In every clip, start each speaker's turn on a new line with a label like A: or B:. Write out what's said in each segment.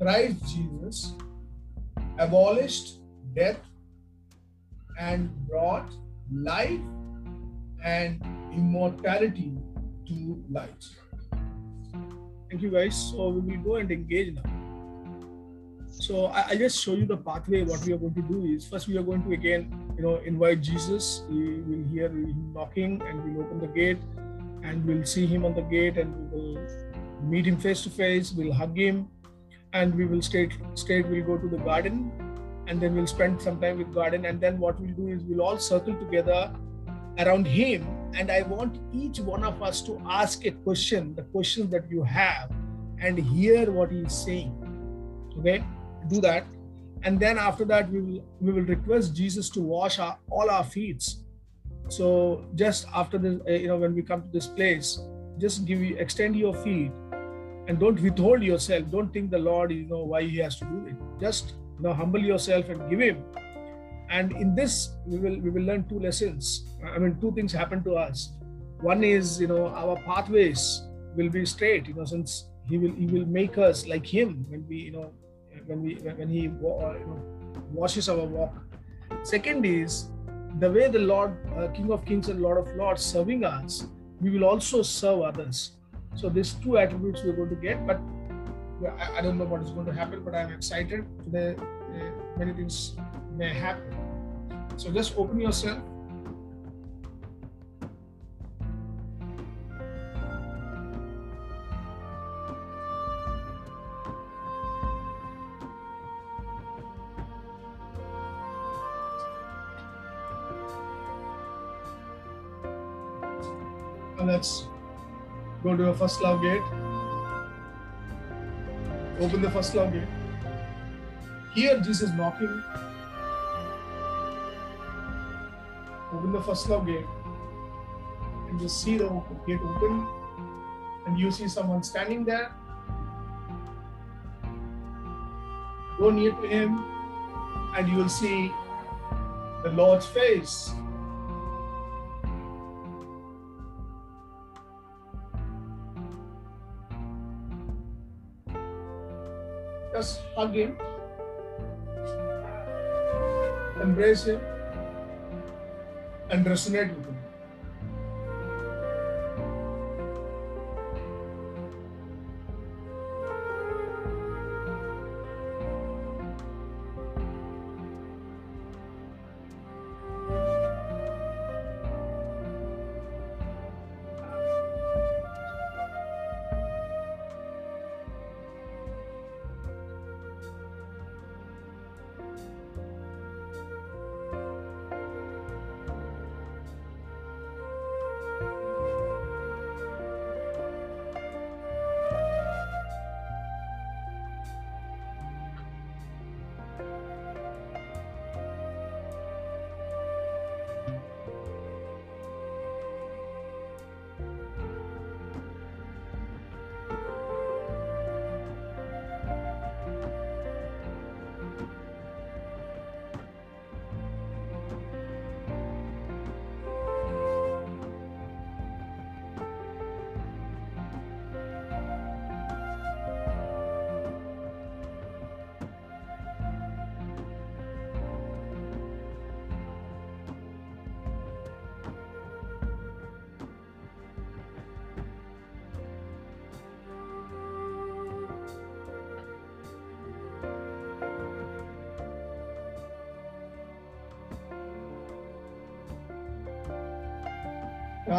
A: Christ Jesus abolished death and brought life and immortality to light. Thank you guys. So we will go and engage now. So I, will just show you the pathway. What we are going to do is first we are going to again, you know, invite Jesus. We will hear him knocking and we'll open the gate and we'll see him on the gate and we will meet him face to face. We'll hug him and we will straight straight we'll go to the garden and then we'll spend some time with garden. And then what we'll do is we'll all circle together around him. And i want each one of us to ask a question the question that you have and hear what he's saying. Okay do that. And then after that we will we will request jesus to wash our, all our feet. So just after this you know when we come to this place just give you extend your feet and don't withhold yourself. Don't think the lord you know why he has to do it. Just you know humble yourself and give him. And in this we will we will learn two lessons. I mean two things happen to us. One is you know our pathways will be straight you know since he will he will make us like him when we you know when we when he you know, washes our walk. Second is the way the lord uh, king of kings and lord of lords serving us we will also serve others so these two attributes we're going to get but I, I don't know what is going to happen but i'm excited. Today uh, many things may happen. So just open yourself. Let's go to your first love gate. Open the first love gate. Hear, Jesus knocking. Open the first love gate. And just see the gate open. And you see someone standing there. Go near to him, and you will see the Lord's face Him, embrace him, and resonate with him.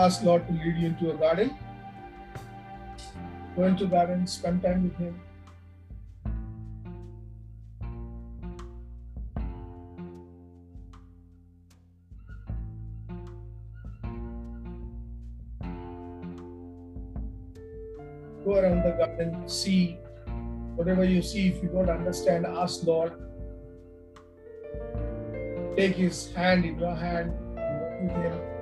A: Ask Lord to lead you into a garden. Go into garden, spend time with Him. Go around the garden, see whatever you see. If you don't understand, ask Lord. Take His hand in your hand, with Him.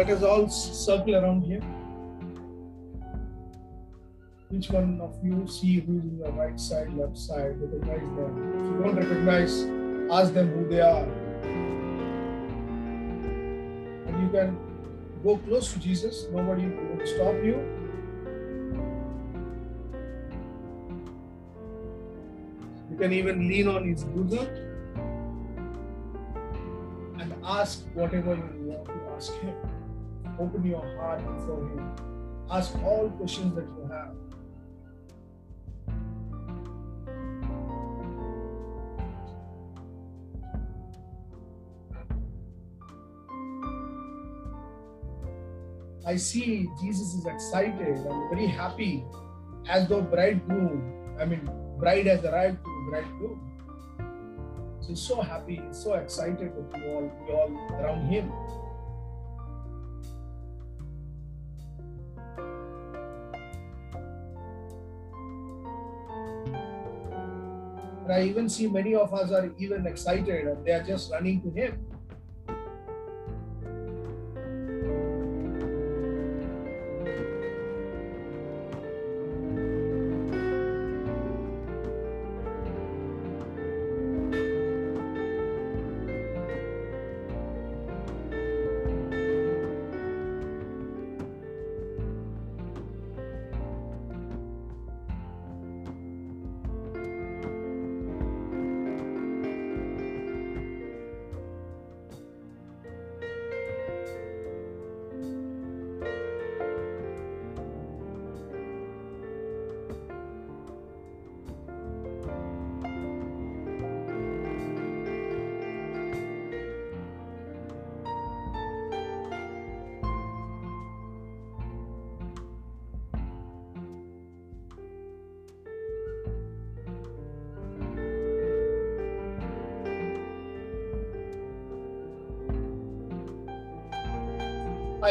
A: Let us all circle around here. Which one of you see who's in the right side, left side, recognize them. If you don't recognize, ask them who they are. And you can go close to Jesus, nobody will stop you. You can even lean on his bosom and ask whatever you want to ask him. Open your heart before him. Ask all questions that you have. I see Jesus is excited and very happy as though bridegroom, I mean, bride has arrived to bridegroom. So he's so happy, he's so excited that you all, we all around him. I even see many of us are even excited and they are just running to him.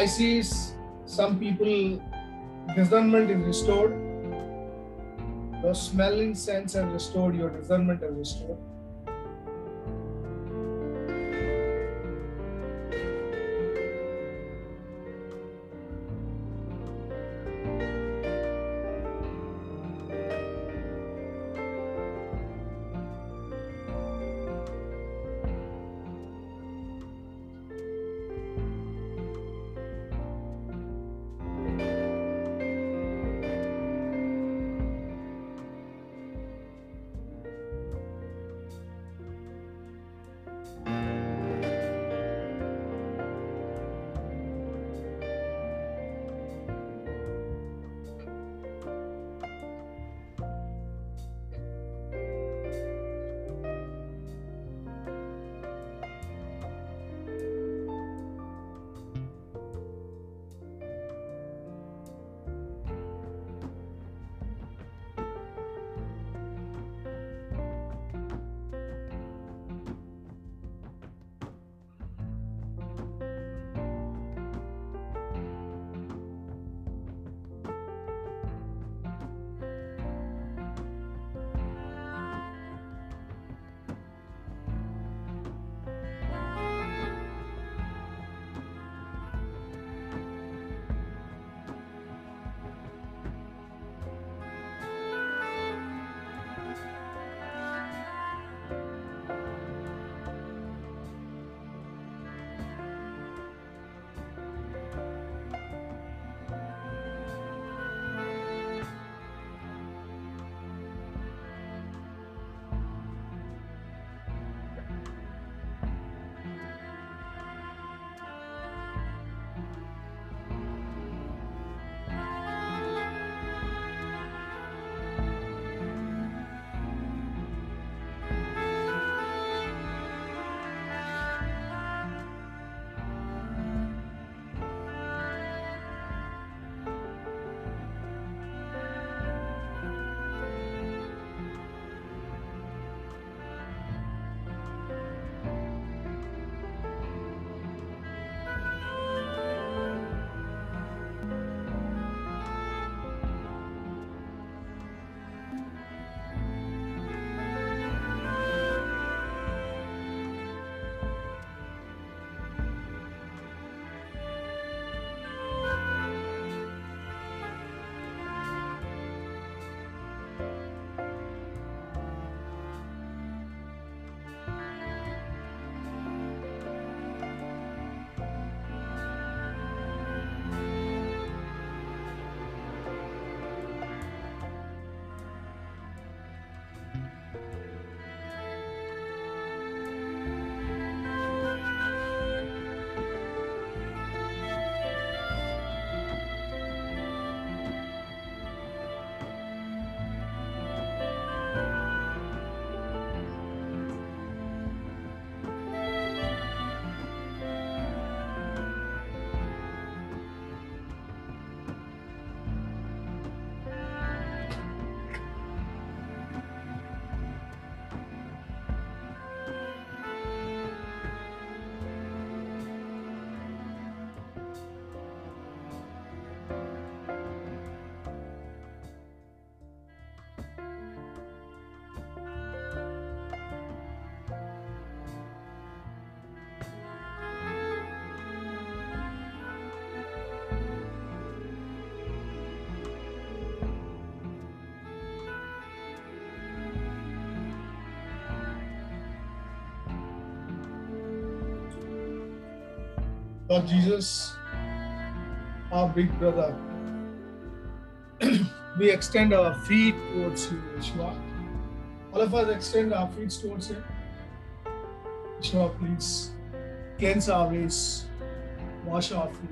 A: I see some people discernment is restored. Your smelling sense has restored, your discernment is restored. Lord Jesus, our big brother, we extend our feet towards you, Yeshua. All of us extend our feet towards Him. Yeshua, please cleanse our ways, wash our feet.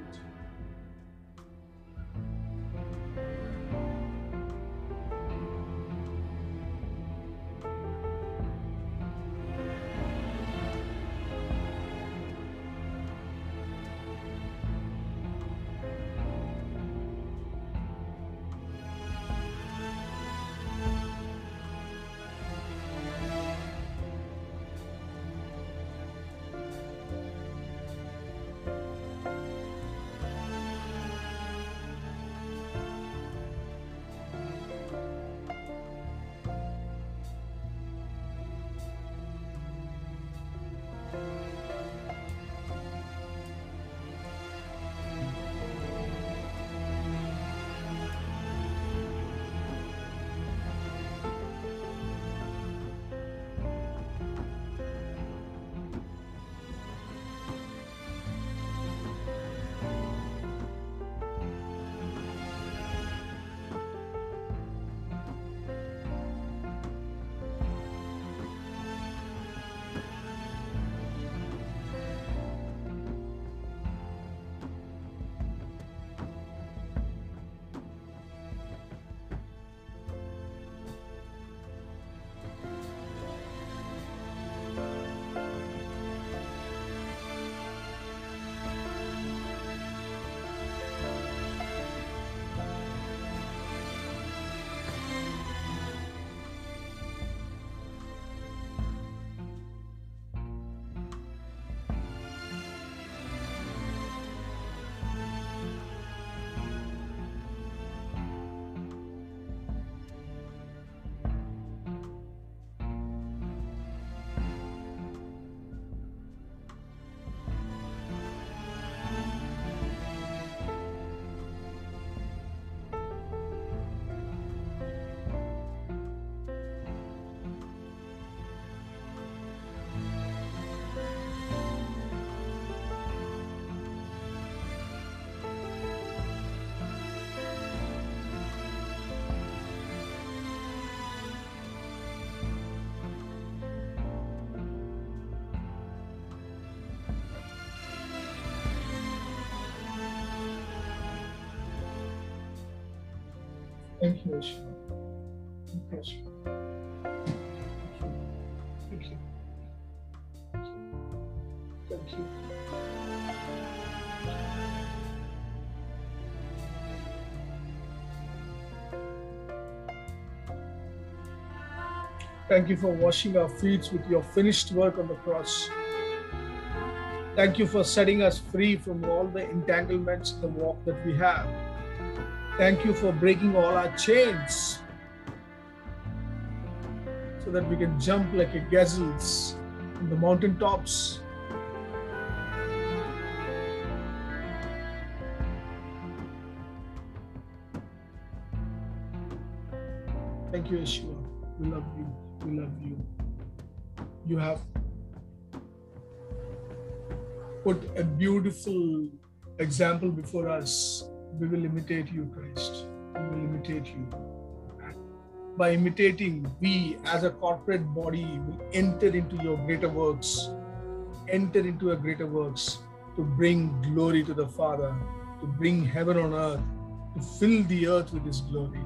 A: Thank you. Thank you. Thank you. Thank you. Thank you. For washing our feet with your finished work on the cross. Thank you for setting us free from all the entanglements in the walk that we have. Thank you for breaking all our chains so that we can jump like a gazelles on the mountain tops. Thank you, Yeshua. We love you. We love you. You have put a beautiful example before us. We will imitate you, Christ. We will imitate you. By imitating, we as a corporate body will enter into your greater works, enter into your greater works to bring glory to the Father, to bring heaven on earth, to fill the earth with His glory.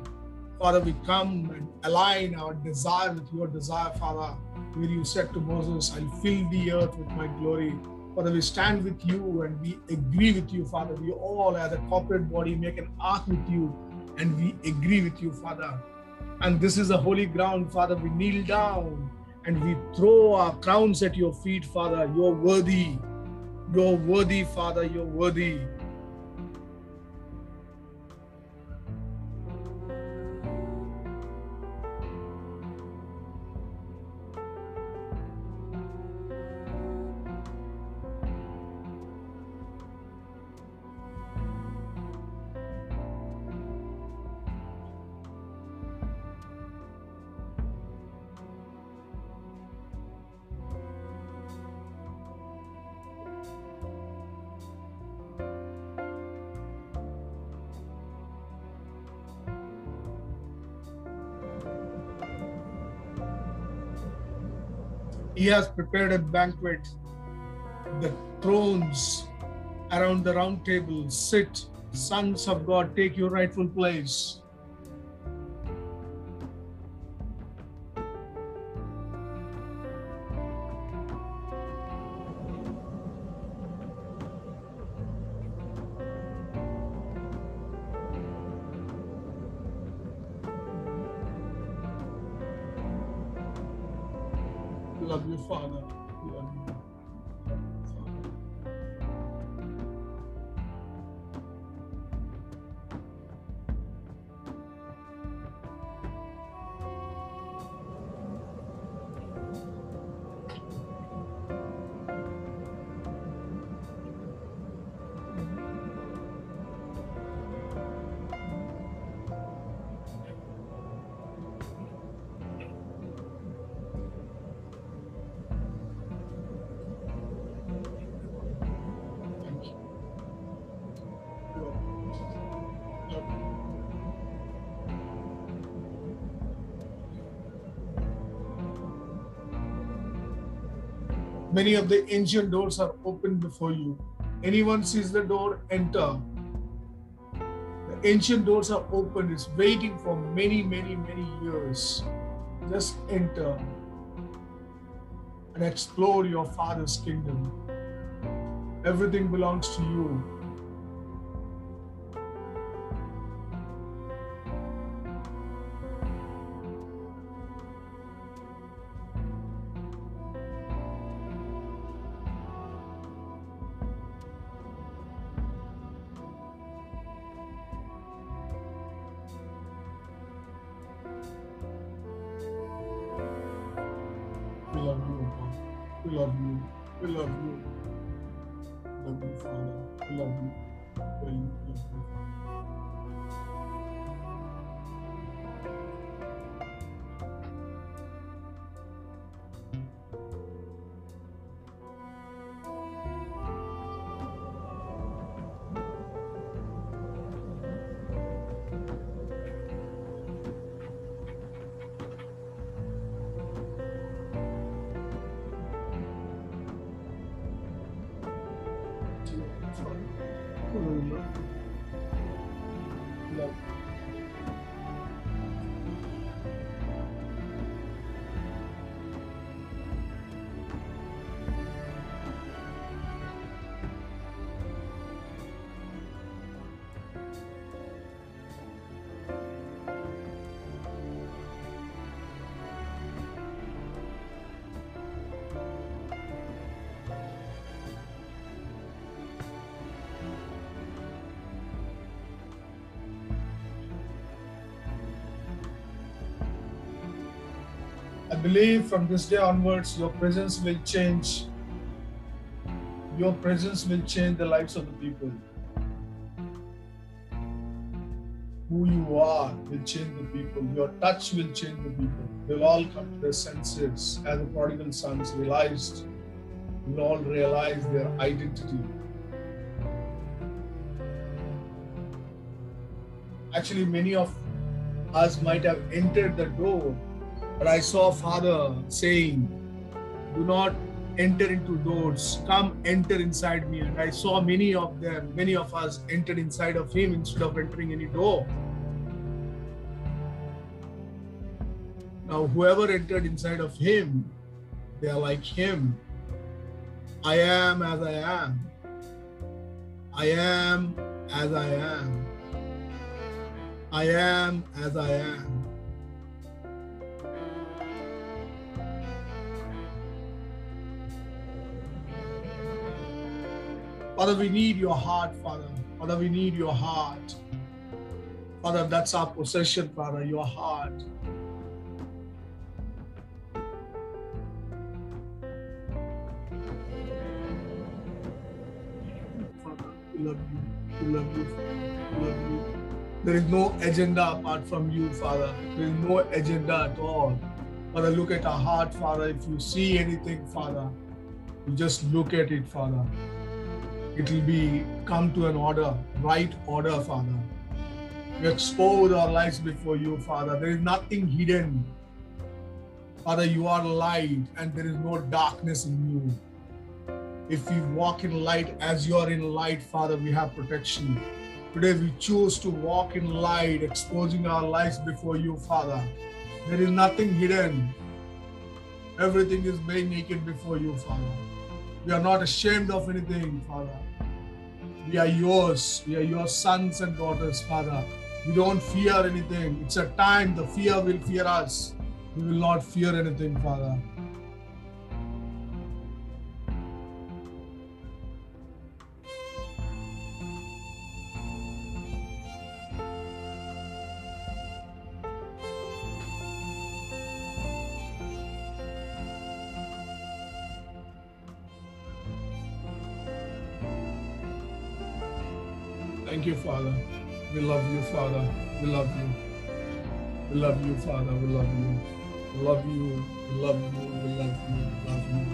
A: Father, we come and align our desire with your desire, Father, where you said to Moses, I'll fill the earth with my glory. Father, we stand with you and we agree with you, Father. We all, as a corporate body, make an ark with you and we agree with you, Father. And this is a holy ground, Father. We kneel down and we throw our crowns at your feet, Father. You're worthy. You're worthy, Father. You're worthy. He has prepared a banquet. The thrones around the round table sit. Sons of God, take your rightful place. Love you, Father. We love you. Many of the ancient doors are open before you. Anyone sees the door, enter. The ancient doors are open, it's waiting for many, many, many years. Just enter and explore your Father's kingdom. Everything belongs to you. We believe from this day onwards, your presence will change. Your presence will change the lives of the people. Who you are will change the people. Your touch will change the people. They'll all come to their senses as the prodigal sons realized. Will all realize their identity. Actually, many of us might have entered the door but I saw Father saying, Do not enter into doors, come enter inside me. And I saw many of them, many of us entered inside of Him instead of entering any door. Now, whoever entered inside of Him, they are like Him. I am as I am. I am as I am. I am as I am. Father, we need your heart, Father. Father, we need your heart. Father, that's our possession, Father, your heart. Father, we love you. We love you. We love you. There is no agenda apart from you, Father. There is no agenda at all. Father, look at our heart, Father. If you see anything, Father, you just look at it, Father it will be come to an order, right order, Father. We expose our lives before you, Father. There is nothing hidden. Father, you are light and there is no darkness in you. If we walk in light as you are in light, Father, we have protection. Today we choose to walk in light, exposing our lives before you, Father. There is nothing hidden. Everything is made naked before you, Father. We are not ashamed of anything, Father. We are yours. We are your sons and daughters, Father. We don't fear anything. It's a time the fear will fear us. We will not fear anything, Father. Father. We love you, Father. We love you. We love you, Father. We love you. We love you. We love you. We love you. We love you.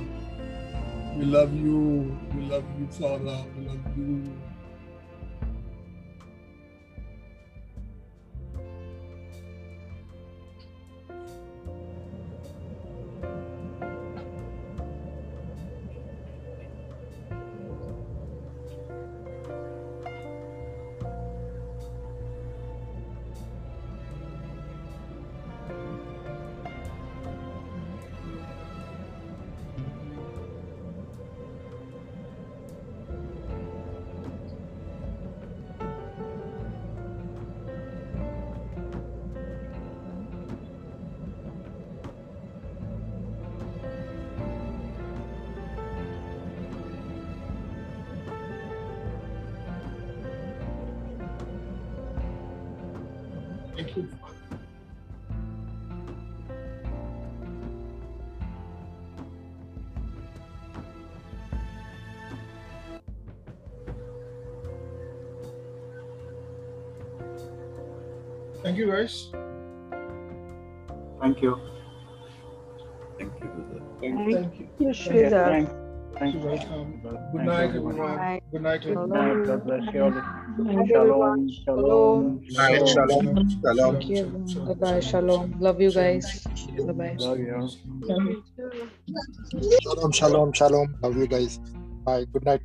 A: We love you. We love you, Father. We love you. Thank you, guys.
B: Thank you.
C: Thank you, brother.
A: Thank you.
D: You, Sridhar.
B: Thank, thank
A: You're
B: you.
A: welcome. Um, good
B: Thank
A: night,
B: you, everyone.
A: everyone. Good night,
B: Good
A: everyone.
B: night. God bless you all.
D: Night,
B: Shalom.
D: everyone.
B: Shalom.
C: Night, shalom. Shalom.
E: Thank. Bye bye. Shalom. Love you guys. Bye bye.
B: Love you.
F: Shalom, shalom, shalom. Love you guys. Bye. Good night.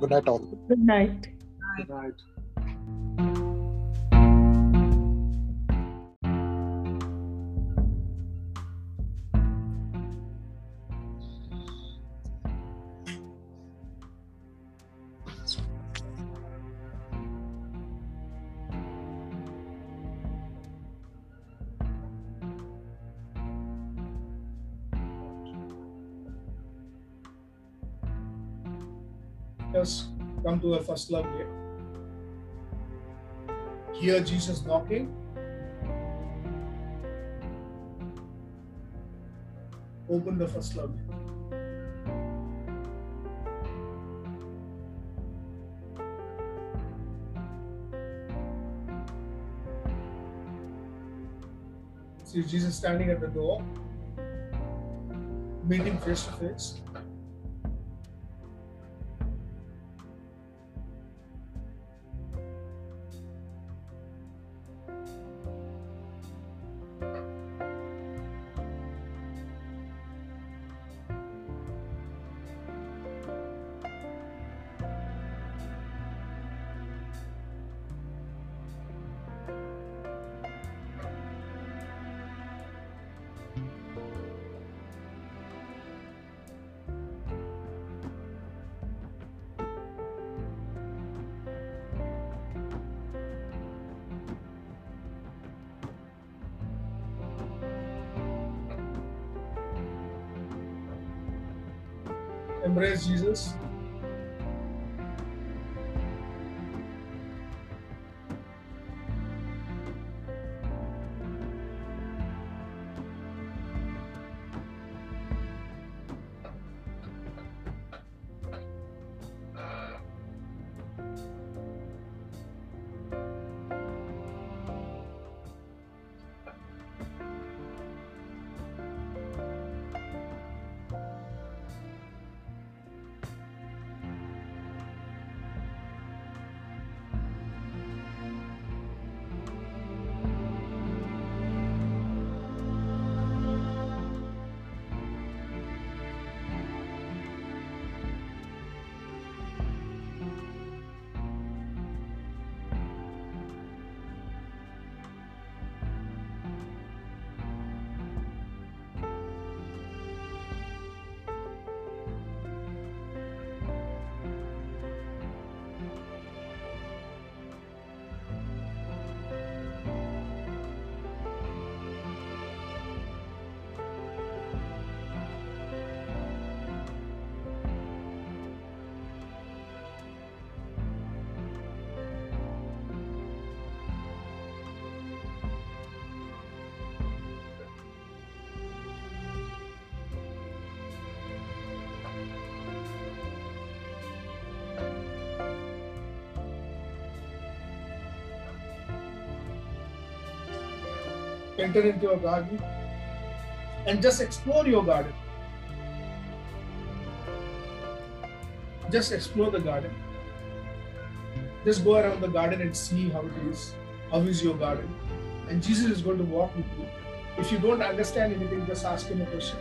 F: Good night, all.
E: Good night.
A: Good night. To the first love here. Hear Jesus knocking. Open the first love. See Jesus standing at the door, meeting face to face. Enter into your garden and just explore your garden. Just explore the garden. Just go around the garden and see how it is. How is your garden? And Jesus is going to walk with you. If you don't understand anything, just ask him a question.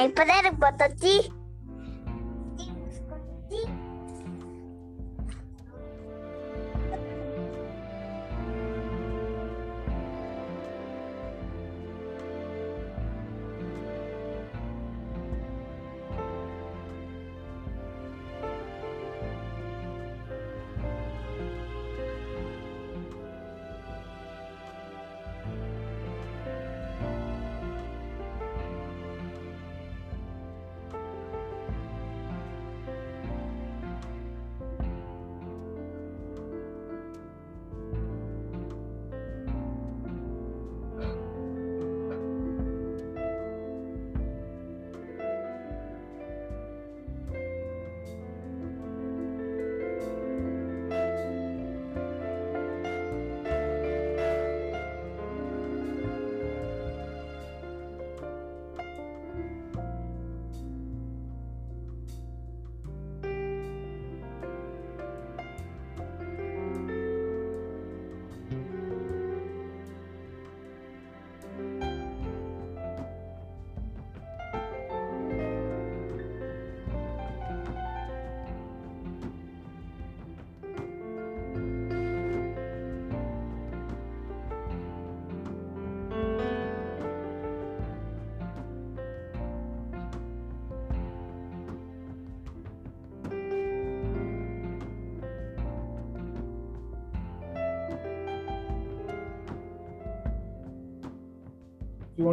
A: el poder, Bototí.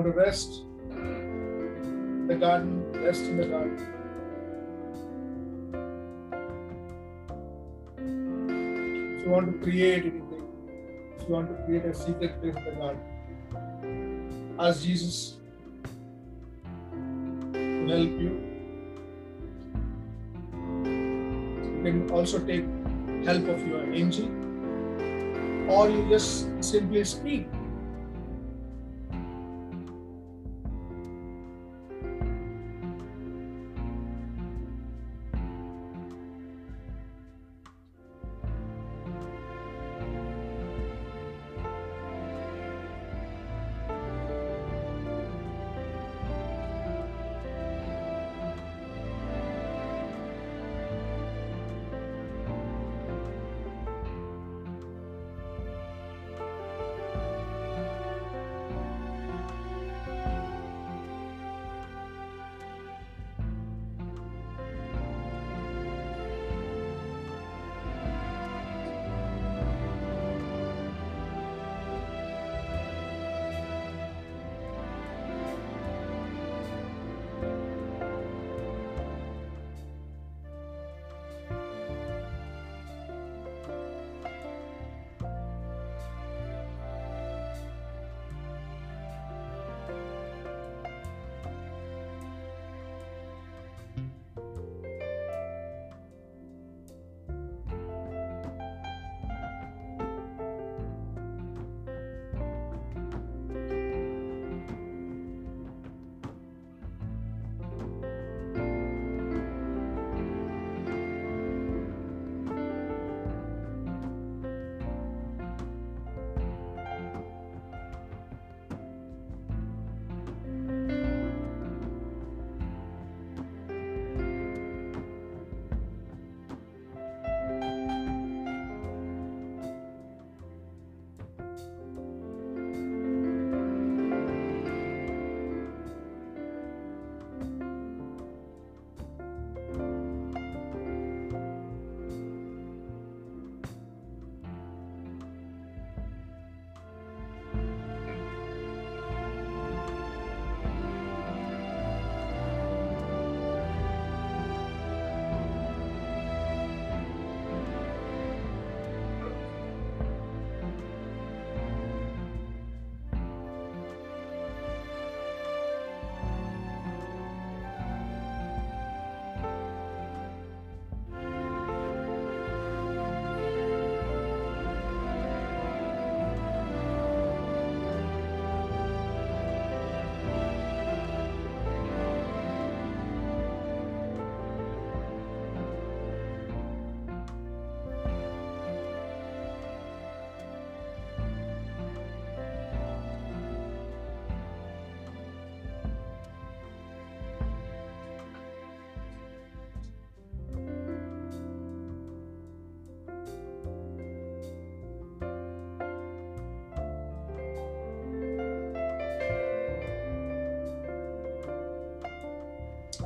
A: To rest, the garden, rest in the garden. If you want to create anything, if you want to create a secret place in the garden, ask Jesus to help you. You can also take help of your angel, or you just simply speak.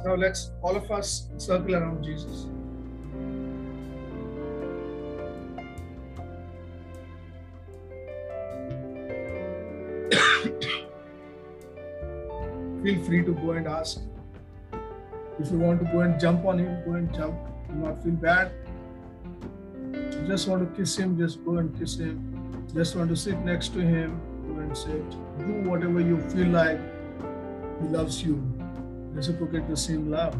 A: Now let's all of us circle around Jesus. Feel free to go and ask. If you want to go and jump on him, go and jump. Do not feel bad. Just want to kiss him, just go and kiss him. Just want to sit next to him, go and sit. Do whatever you feel like. He loves you. Reciprocate the same love.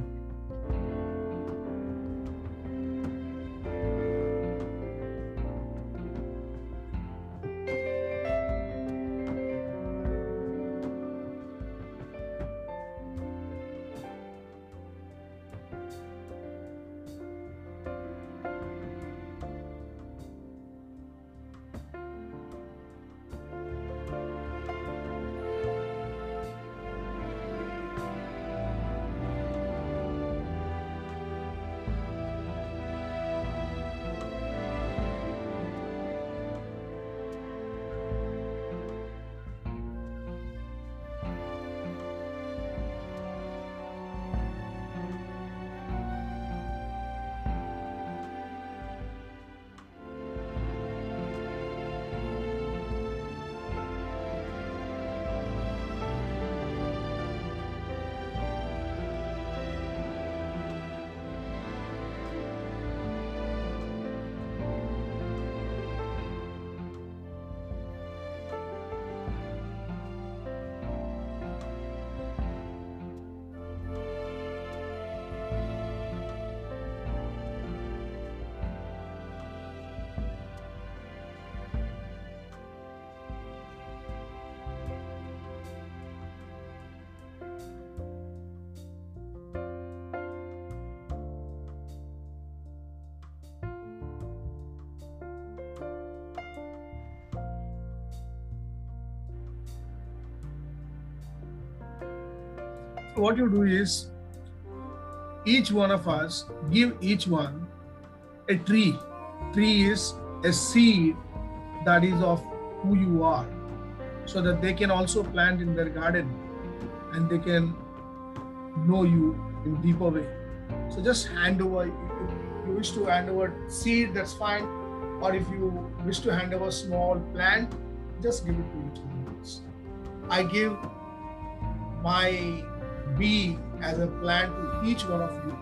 A: What you do is each one of us give each one a tree. Tree is a seed that is of who you are so that they can also plant in their garden and they can know you in deeper way. So just hand over if you wish to hand over seed that's fine. Or if you wish to hand over small plant just give it to each one i give my being as a plant to each one of you.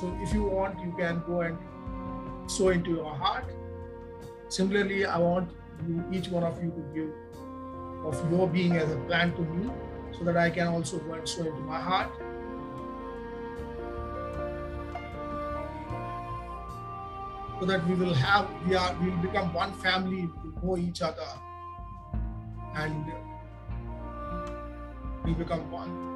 A: So if you want, you can go and sow into your heart. Similarly, I want you, each one of you to give of your being as a plant to me so that I can also go and sow into my heart. So that we will have, we are, we will become one family to know each other and we become one.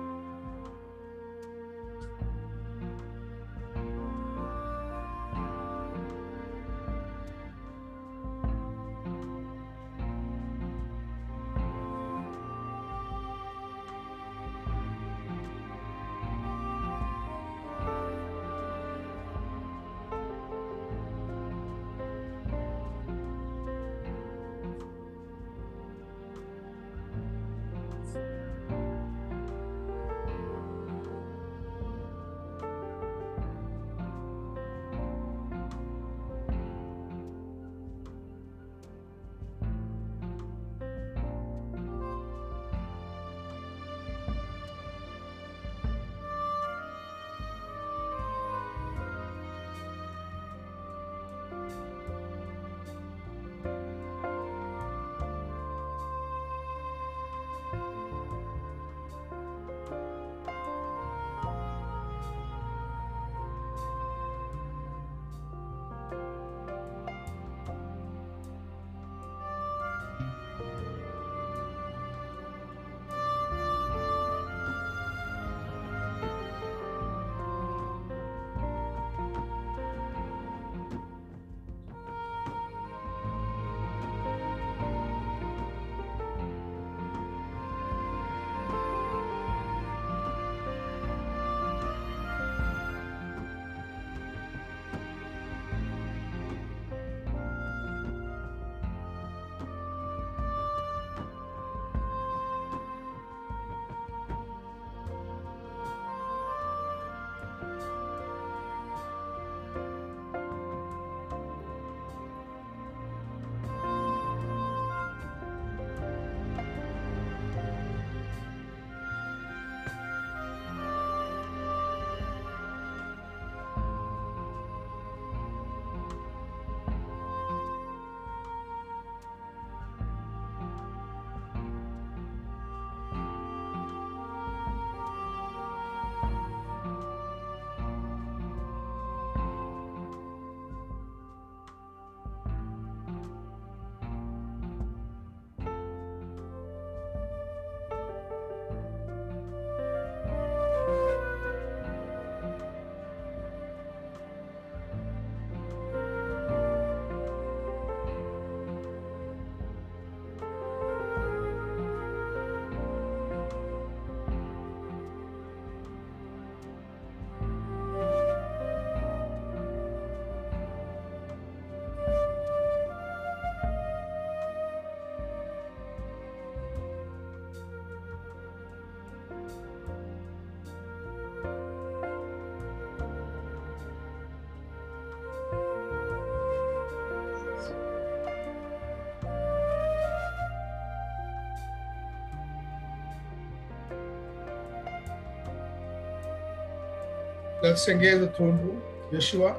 A: Let's engage the throne room. Yeshua,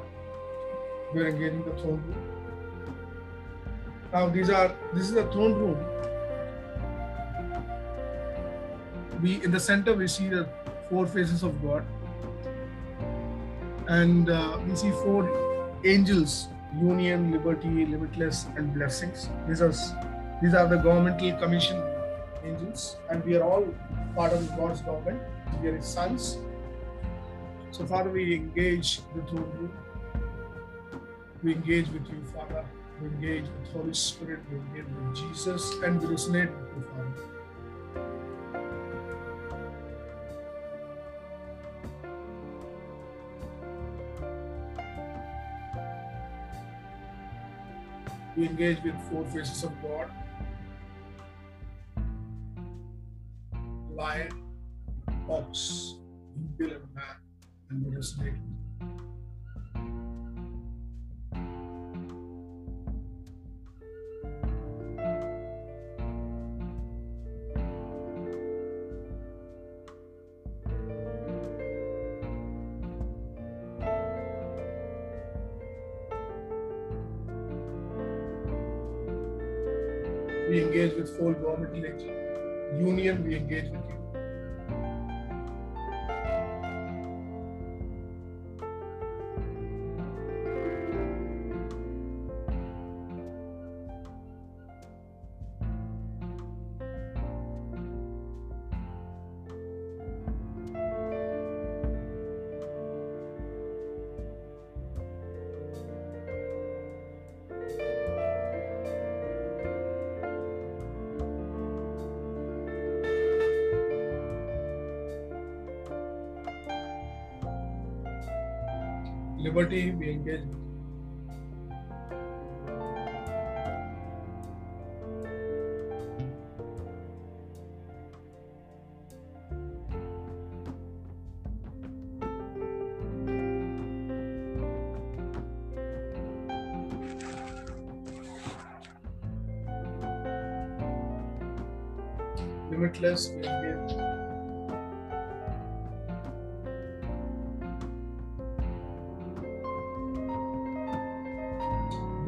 A: we're engaging the throne room. Now these are this is the throne room. We in the center we see the four faces of God, and uh, we see four angels: union, liberty, limitless, and blessings. These are these are the governmental commission angels, and we are all part of God's government. We are His sons. So, Father, we engage the throne. We engage with you, Father. We engage with Holy Spirit. We engage with Jesus, and we resonate with you, Father. We engage with four faces of God. Liberty, we engage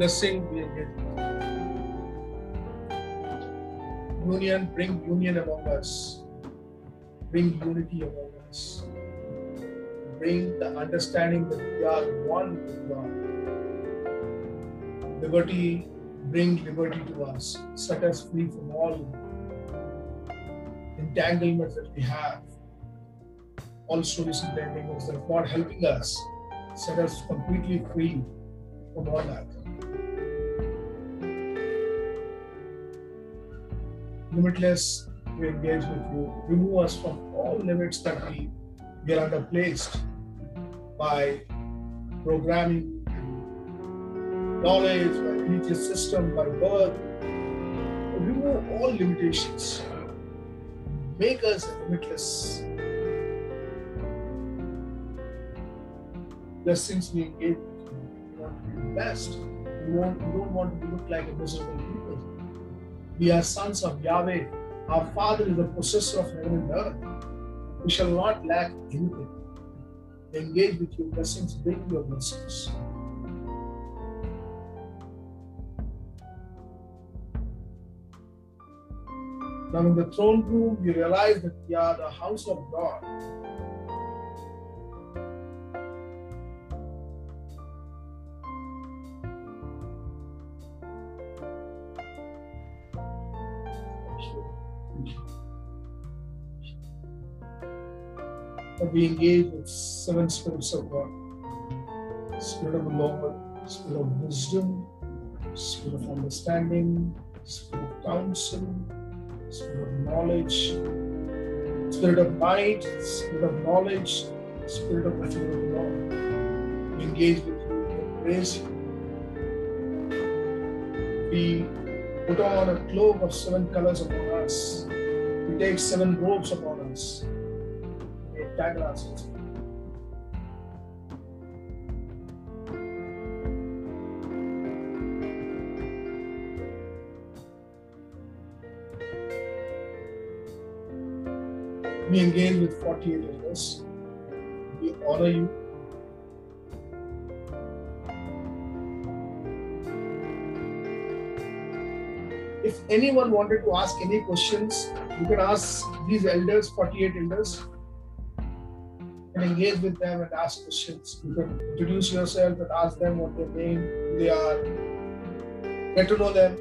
A: blessing we engage with. Union, bring union among us. Bring unity among us. Bring the understanding that we are one with God. Liberty, bring liberty to us. Set us free from all entanglements that we have. All stories entanglements that are not helping us. Set us completely free from all that. Limitless we engage with you. Remove us from all limits that we get under placed by programming, knowledge, by religious system, by birth. Remove all limitations. Make us limitless. Blessings we engage with you. We want to be blessed. We, want, we don't want to look like a miserable. We are sons of Yahweh. Our Father is the possessor of heaven and earth. We shall not lack anything. Engage with your blessings, bring your blessings. Now, in the throne room, we realize that we are the house of God. We engage with seven spirits of God Spirit of the Lord, Spirit of wisdom, Spirit of understanding, Spirit of counsel, Spirit of knowledge, Spirit of might, Spirit of knowledge, Spirit of the of the Lord. We engage with you, we praise you. We put on a cloak of seven colors upon us. We take seven robes upon us tag ourselves. We engage with 48 elders. We honor you. If anyone wanted to ask any questions, you can ask these elders, 48 elders, engage with them and ask questions. You can introduce yourself and ask them what their name, who they are, get to know them,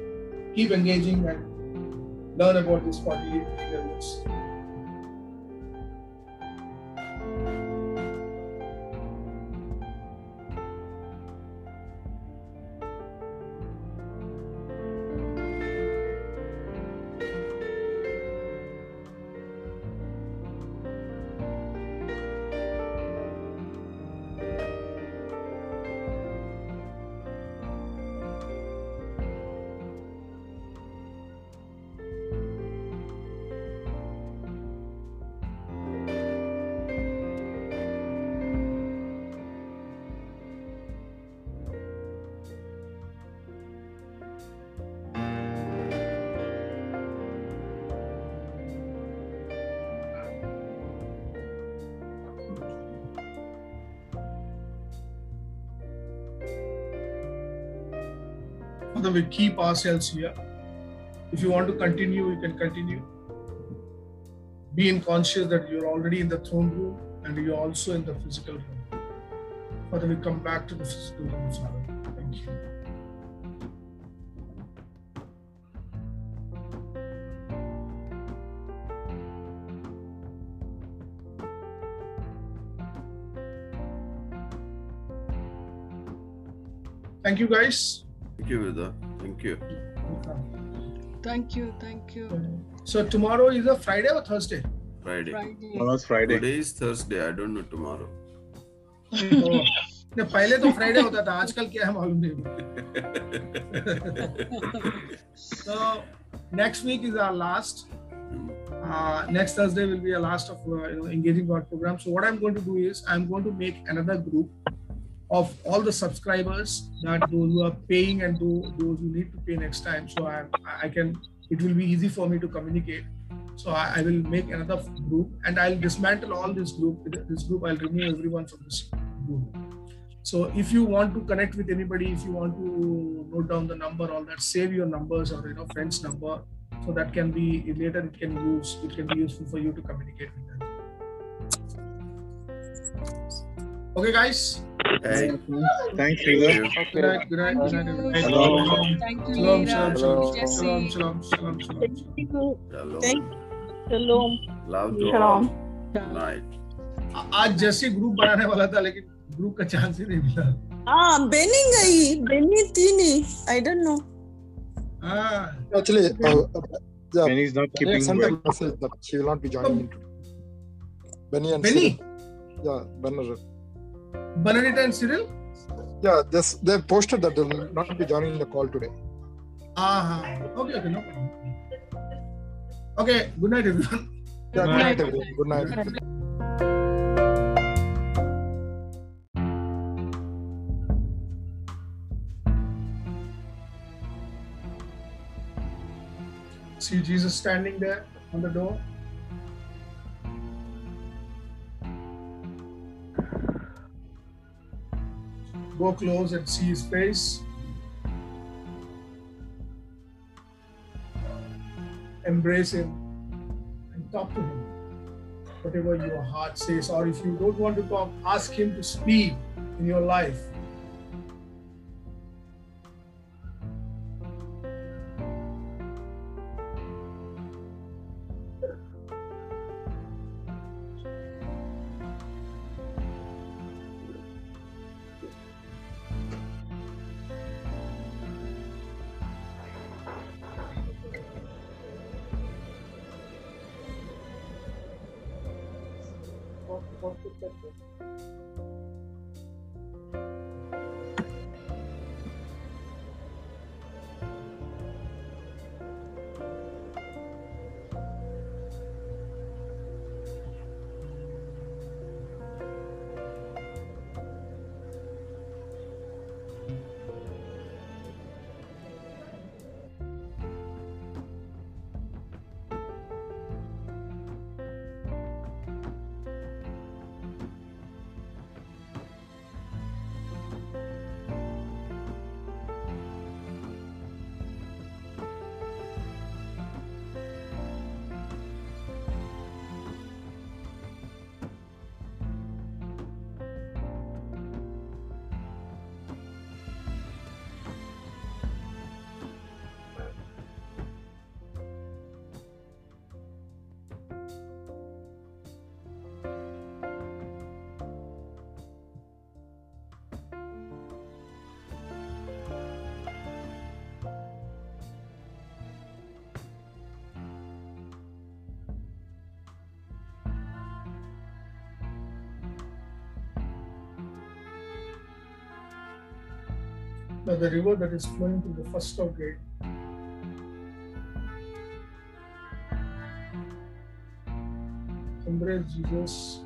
A: keep engaging and learn about these 48 elders. We keep ourselves here. If you want to continue, you can continue. Being conscious that you're already in the throne room and you're also in the physical room. Father, we come back to the physical room, Father. Thank you. Thank you, guys.
C: Thank you, Vida. Thank you.
G: Thank you, thank you.
A: So tomorrow is a Friday or Thursday?
C: Friday.
G: Friday.
B: Tomorrow's Friday.
C: Today is Thursday. I don't know tomorrow.
A: तो नहीं, पहले तो Friday होता था आजकल क्या है मालूम नहीं so next week is our last uh, next thursday will be our last of uh, you know engaging god program so what i'm going to do is i'm going to make another group of all the subscribers that those who are paying and those, who need to pay next time so i i can it will be easy for me to communicate so I, I will make another group and i'll dismantle all this group this group i'll remove everyone from this group so if you want to connect with anybody, if you want to note down the number, all that, save your numbers or you know friends number, so that can be later it can use it can be useful for you to communicate with them. Okay, guys.
C: Thank
B: Thanks,
C: you.
B: Vida.
A: Good night. Good night. Good night. everybody.
B: Hello.
G: Thank you,
A: Shalom. Shalom. Shalom. Shalom. Shalom. Shalom. Shalom.
C: Shalom.
H: Thank- Shalom.
C: Love to
H: Shalom.
C: all. Night.
A: आज जैसे group बनाने वाला था लेकिन group का chance ही नहीं मिला
H: Ah, Benny गई Benny थी नहीं I don't know.
A: हाँ
F: uh, uh, yeah,
B: Benny is not keeping well.
F: message that she will not be joining. Benny and
A: Benny?
F: Yeah, Benner.
A: Benedict and Cyril
F: Yeah, this, they've posted that they will not be joining the call today.
A: हाँ हाँ okay okay no problem okay good night everyone
F: Yeah, good
G: Bye.
F: night, everyone. Good night.
A: See Jesus standing there on the door. Go close and see his face. Embrace him and talk to him. Whatever your heart says, or if you don't want to talk, ask him to speak in your life. The river that is flowing through the first love gate embrace Jesus.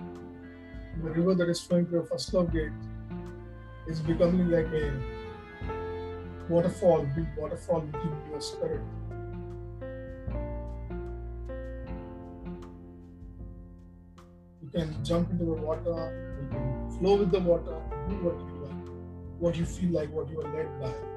A: The river that is flowing through the first love gate is becoming like a waterfall, big waterfall within your spirit. You can jump into the water, you can flow with the water, do what you what you feel like, what you are led by.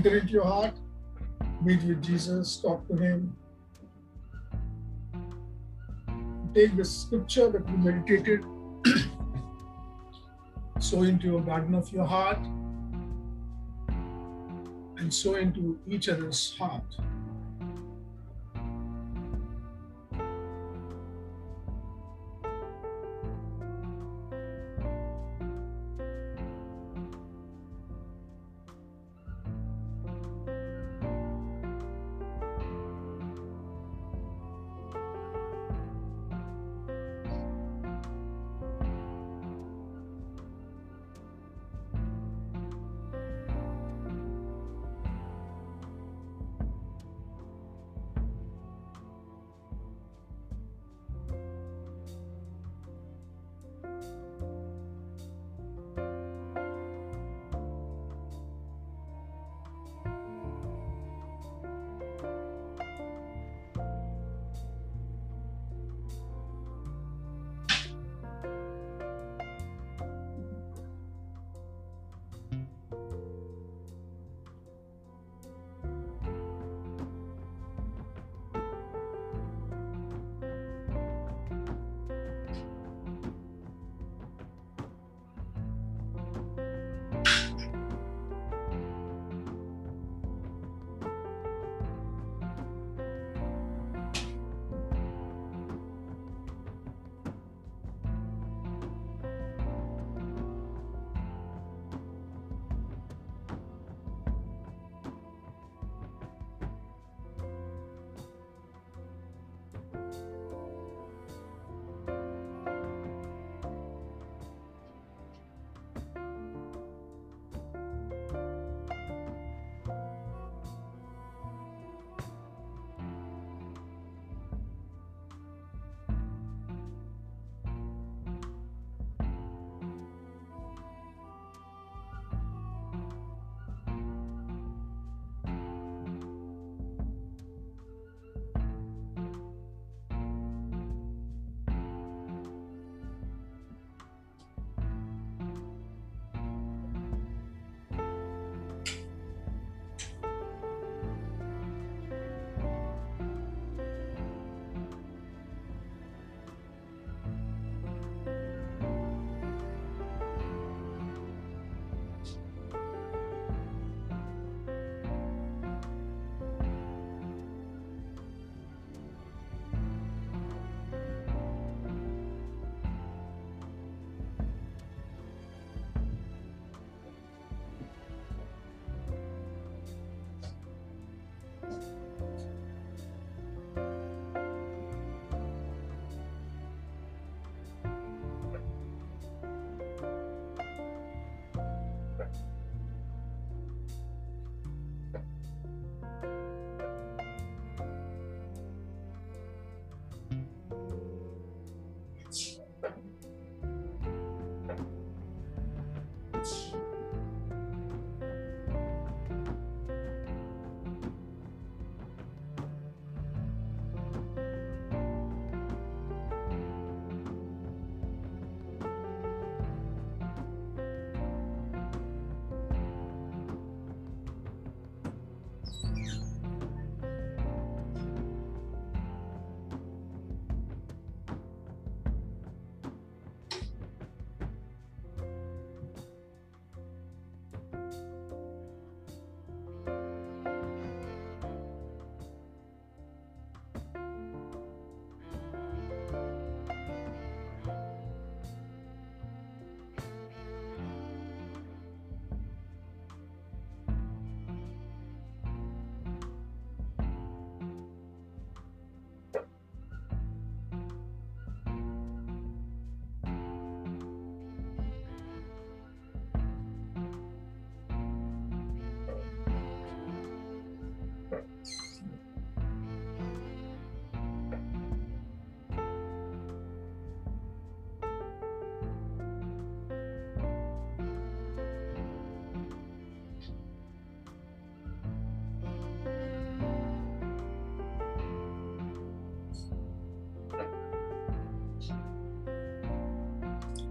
A: Enter into your heart, meet with Jesus, talk to Him. Take the scripture that we meditated, sow into your garden of your heart, and sow into each other's heart.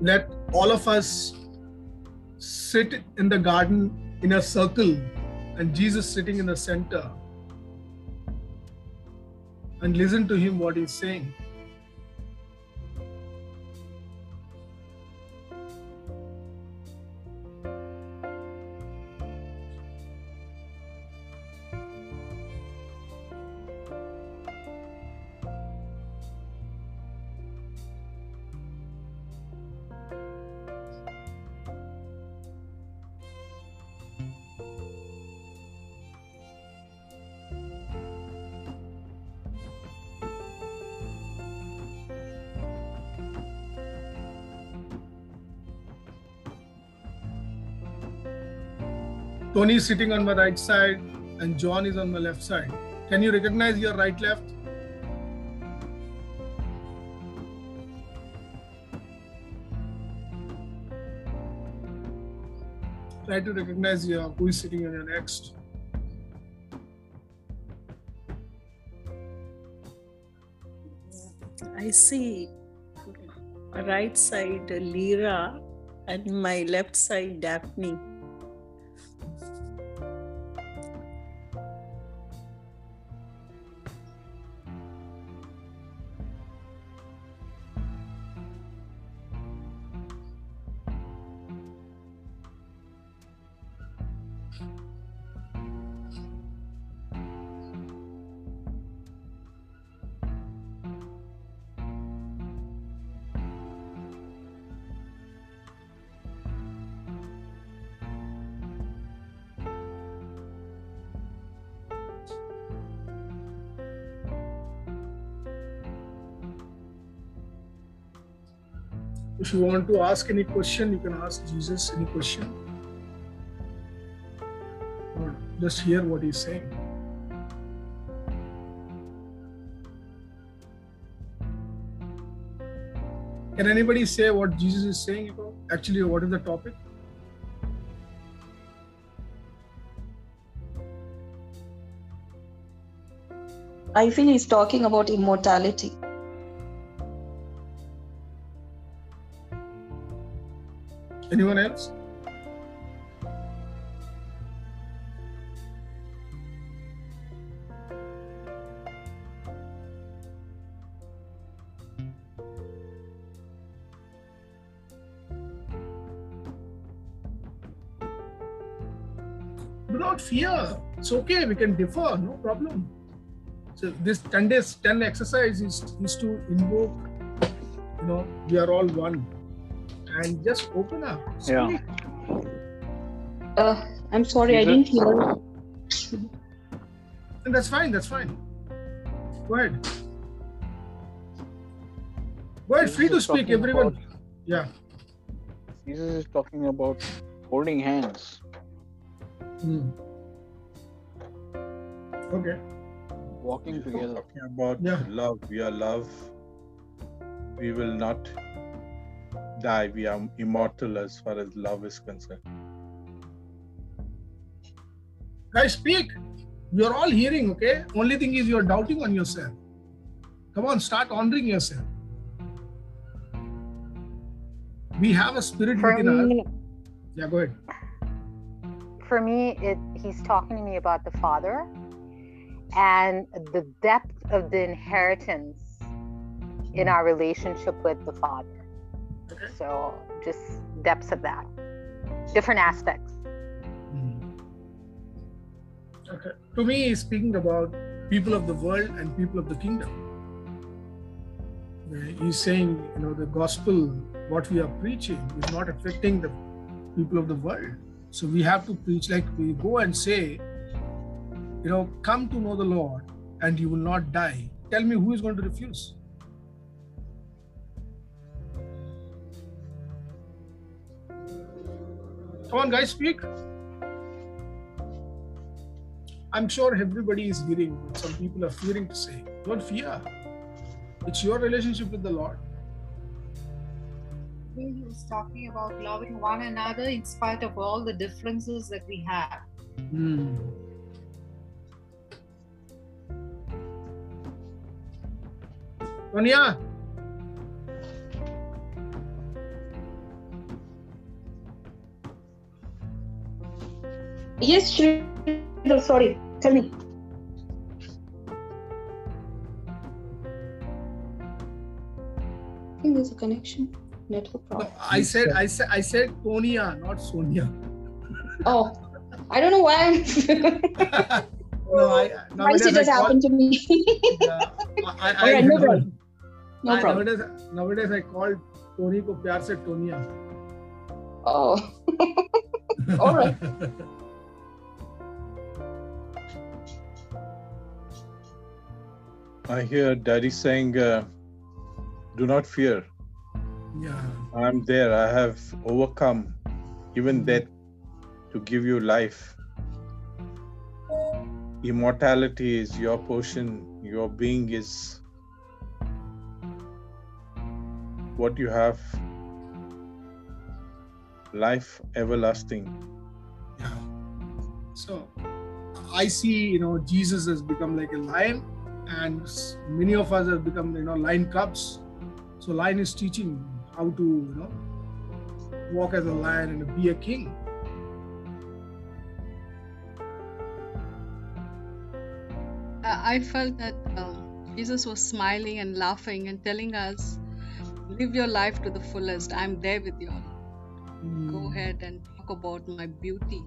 A: Let all of us sit in the garden in a circle and Jesus sitting in the center and listen to him what he's saying. Tony is sitting on my right side and John is on my left side. Can you recognize your right left? Try to recognize your, who is sitting on your next.
H: I see right side Lyra and my left side Daphne.
A: To ask any question, you can ask Jesus any question. Or just hear what he's saying. Can anybody say what Jesus is saying about? Actually, what is the topic?
I: I feel he's talking about immortality.
A: Anyone else? Do not fear. It's okay. We can differ. No problem. So this 10 days, 10 exercise is, is to invoke, you know, we are all one. And just open up.
B: Yeah.
I: Uh, I'm sorry, I didn't hear.
A: And that's fine. That's fine. Go ahead. Go ahead.
B: Jesus
A: Free to speak, everyone.
B: about-
A: Yeah.
B: Jesus is talking about holding hands.
A: Hmm. Okay.
B: walking together.
J: Talking about
A: Yeah.
J: love, we are love. We will not die. We are immortal as far as love is concerned.
A: Guys, speak. You're all hearing, okay? Only thing is you're doubting on yourself. Come on, start honoring yourself. We have a spirit
K: For
A: within us.
K: me,
A: Yeah, go ahead.
K: for me, it he's talking to me about the Father and the depth of the inheritance in our relationship with the Father. So just depths of that, different aspects. Hmm.
A: Okay. To me, speaking about people of the world and people of the kingdom. He's saying, you know, the gospel, what we are preaching, is not affecting the people of the world. So we have to preach like we go and say, you know, come to know the Lord and you will not die. Tell me who is going to refuse? Come on, guys, speak. I'm sure everybody is hearing, but some people are fearing to say. Don't fear. It's your relationship with the Lord.
L: He was talking about loving one another in spite of all the differences that we have.
A: Hmm. Sonia,
I: Yes, Sridhar, sorry. Tell me. I think there's a connection. Network problem.
A: I said, I said, I said Konya, not Sonia.
I: Oh, I don't know why
A: no, I, nowadays
I: it
A: has
I: happen to me.
A: yeah, I, I,
I: right, no problem. No
A: I,
I: problem.
A: Nowadays, nowadays I call Tony ko pyar se Tonya.
I: Oh, all right.
J: I hear Daddy saying, uh, "Do not fear.
A: Yeah.
J: I'm there. I have overcome even death to give you life. Immortality is your portion. Your being is what you have. Life everlasting. Yeah.
A: So I see, you know, Jesus has become like a lion, and many of us have become, you know, lion cubs. So lion is teaching how to, you know, walk as a lion and be a king.
G: Uh, I felt that uh, Jesus was smiling and laughing and telling us, live your life to the fullest. I'm there with you all. Go ahead and talk about my beauty,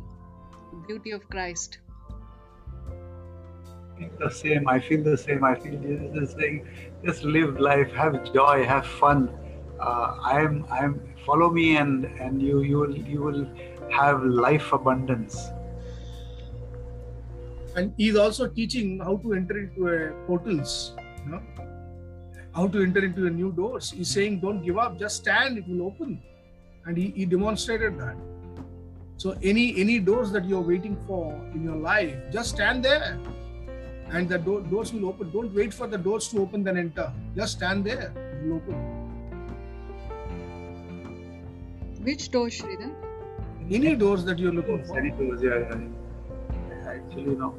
G: the beauty of Christ.
M: Think the same. I feel the same. I feel Jesus is saying, just live life, have joy, have fun. Uh, I'm, I'm. Follow me, and and you, you will, you will have life abundance.
A: And he's also teaching how to enter into portals, you know, how to enter into a new doors. He's saying, don't give up, just stand, it will open. And he, he demonstrated that. So any any doors that you're waiting for in your life, just stand there. And the do- doors will open. Don't wait for the doors to open, then enter. Just stand there. It will open.
G: Which door, Sridhar?
A: Any doors that you're looking for.
M: Any doors, yeah, yeah. Actually, no.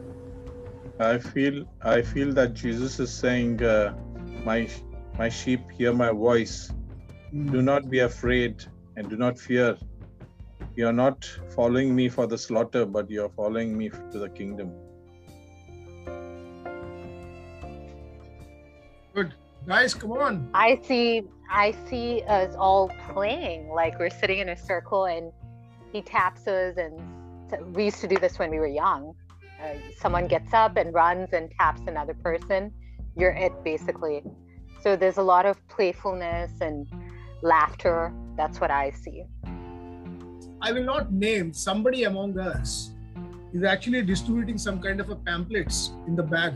J: I feel I feel that Jesus is saying, uh, "My my sheep hear my voice. Do not be afraid and do not fear. You are not following me for the slaughter, but you are following me to the kingdom."
A: Guys, come on.
K: I see I see us all playing like we're sitting in a circle and he taps us and we used to do this when we were young. Uh, someone gets up and runs and taps another person. You're it basically. So there's a lot of playfulness and laughter. That's what I see.
A: I will not name somebody among us is actually distributing some kind of a pamphlets in the bag.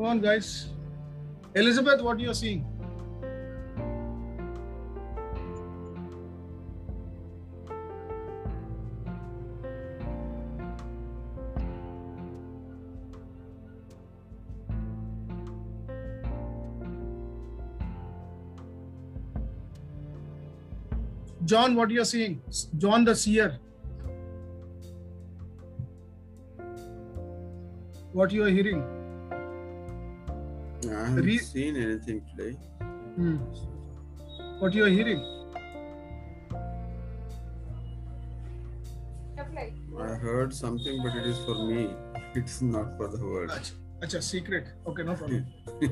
A: Come on, guys. Elizabeth, what you are seeing? John, what you are seeing? John the seer. What you are hearing?
C: I haven't
A: Re-
C: seen anything today.
A: Hmm. What you are hearing?
C: I heard something, but it is for me. It's not for the world.
A: Acha, secret. Okay, no problem.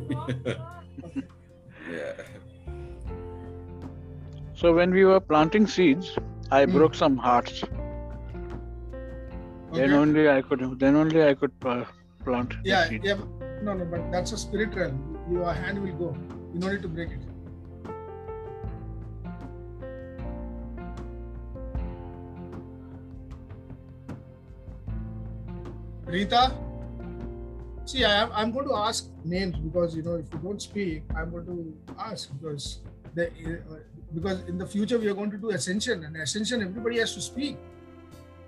C: yeah.
B: So when we were planting seeds, I broke some hearts. Then only I could. Then only I could uh, plant. the
A: Yeah,
B: seed.
A: yeah. No, no, but that's a spirit realm. Your hand will go. You don't need to break it. Rita, see, I am, I'm going to ask names because you know if you don't speak, I'm going to ask because the because in the future we are going to do ascension and ascension everybody has to speak.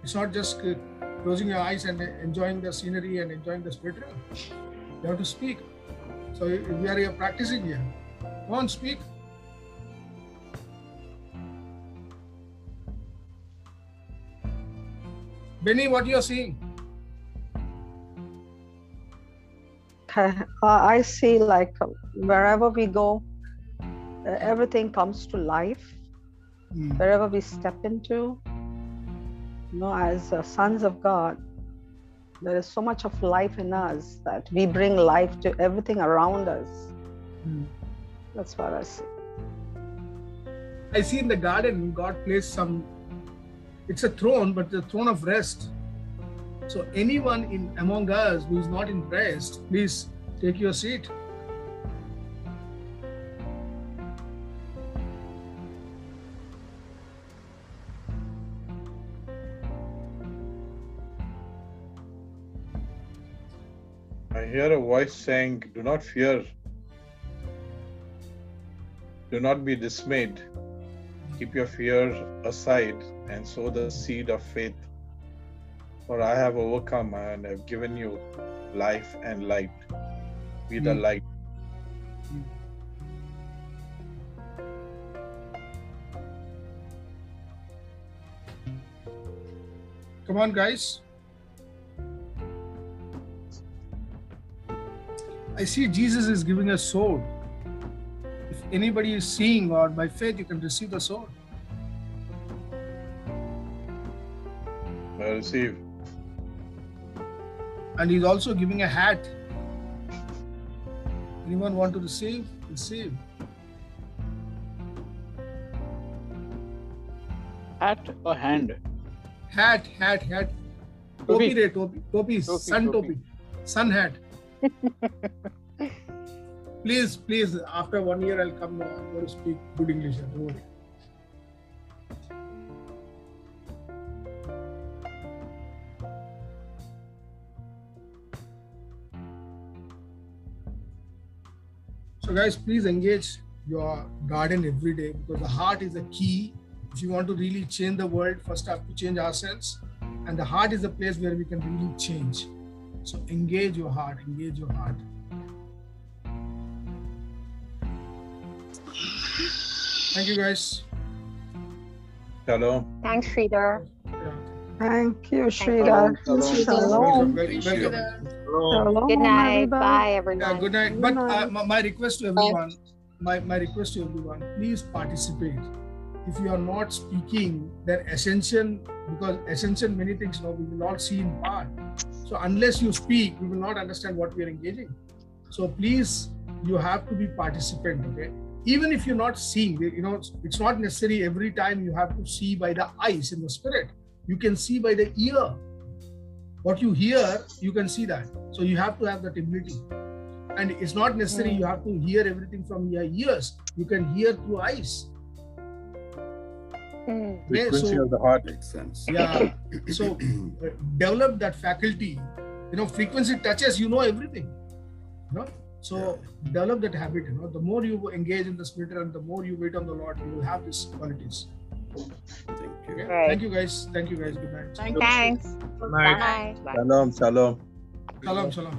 A: It's not just uh, closing your eyes and enjoying the scenery and enjoying the spirit realm. You have to speak. So we are here practicing here. Go on, speak. Benny, what you are seeing?
N: Uh, I see like wherever we go, uh, everything comes to life.
A: Mm.
N: Wherever we step into, you know, as uh, sons of God, there is so much of life in us that we bring life to everything around us.
A: Mm.
N: That's what I see.
A: I see in the garden, God placed some, it's a throne, but the throne of rest. So anyone in among us who is not in rest, please take your seat.
J: I hear a voice saying, Do not fear. Do not be dismayed. Keep your fear aside and sow the seed of faith. For I have overcome and have given you life and light. Be the
A: Mm.
J: light.
A: Come on, guys. I see Jesus is giving a sword. If anybody is seeing or by faith, you can receive the sword.
J: I receive.
A: And he's also giving a hat. Anyone want to receive? Receive.
B: Hat or hand?
A: Hat, hat, hat.
B: Topi.
A: Topi, re, topi, topi,
B: Topi,
A: sun
B: topi.
A: topi, sun hat. Please, please, after one year, I'll come. uh, I'm going to speak good English. Don't worry. So, guys, please engage your garden every day because the heart is the key. If you want to really change the world, first have to change ourselves, and the heart is the place where we can really change. So, engage your heart, engage your heart. Thank you, guys.
J: Hello.
K: Thanks, Sridhar.
N: Thank you,
K: Thank you.
N: Sridhar.
J: Shalom.
N: Shalom.
A: Welcome, welcome.
N: Shalom,
K: Good night.
N: everybody.
K: Bye, everyone.
A: Yeah, good night.
N: Good
A: But uh,
N: night.
A: my, my request to everyone, my, my request to everyone, please participate. If you are not speaking, then ascension, because ascension, many things now we will not see in part. So unless you speak, we will not understand what we are engaging. So please, you have to be participant. Okay. Even if you're not seeing, you know, it's not necessary every time you have to see by the eyes in the spirit. You can see by the ear. What you hear, you can see that. So you have to have that ability and it's not necessary hmm. you have to hear everything from your ears you can hear through eyes
K: Mm.
A: Okay,
J: Frequency
A: so-
J: of the heart.
C: Makes sense.
A: yeah so uh, develop that faculty you know frequency touches you know everything you know so develop that habit you know the more you engage in the spirit and the more you wait on the lord you will have these qualities
C: Thank you.
A: okay
K: Right.
A: thank you guys thank you guys good night
G: Thank you.
K: Thanks.
A: Night.
K: Bye.
J: Shalom. Shalom.
A: shalom shalom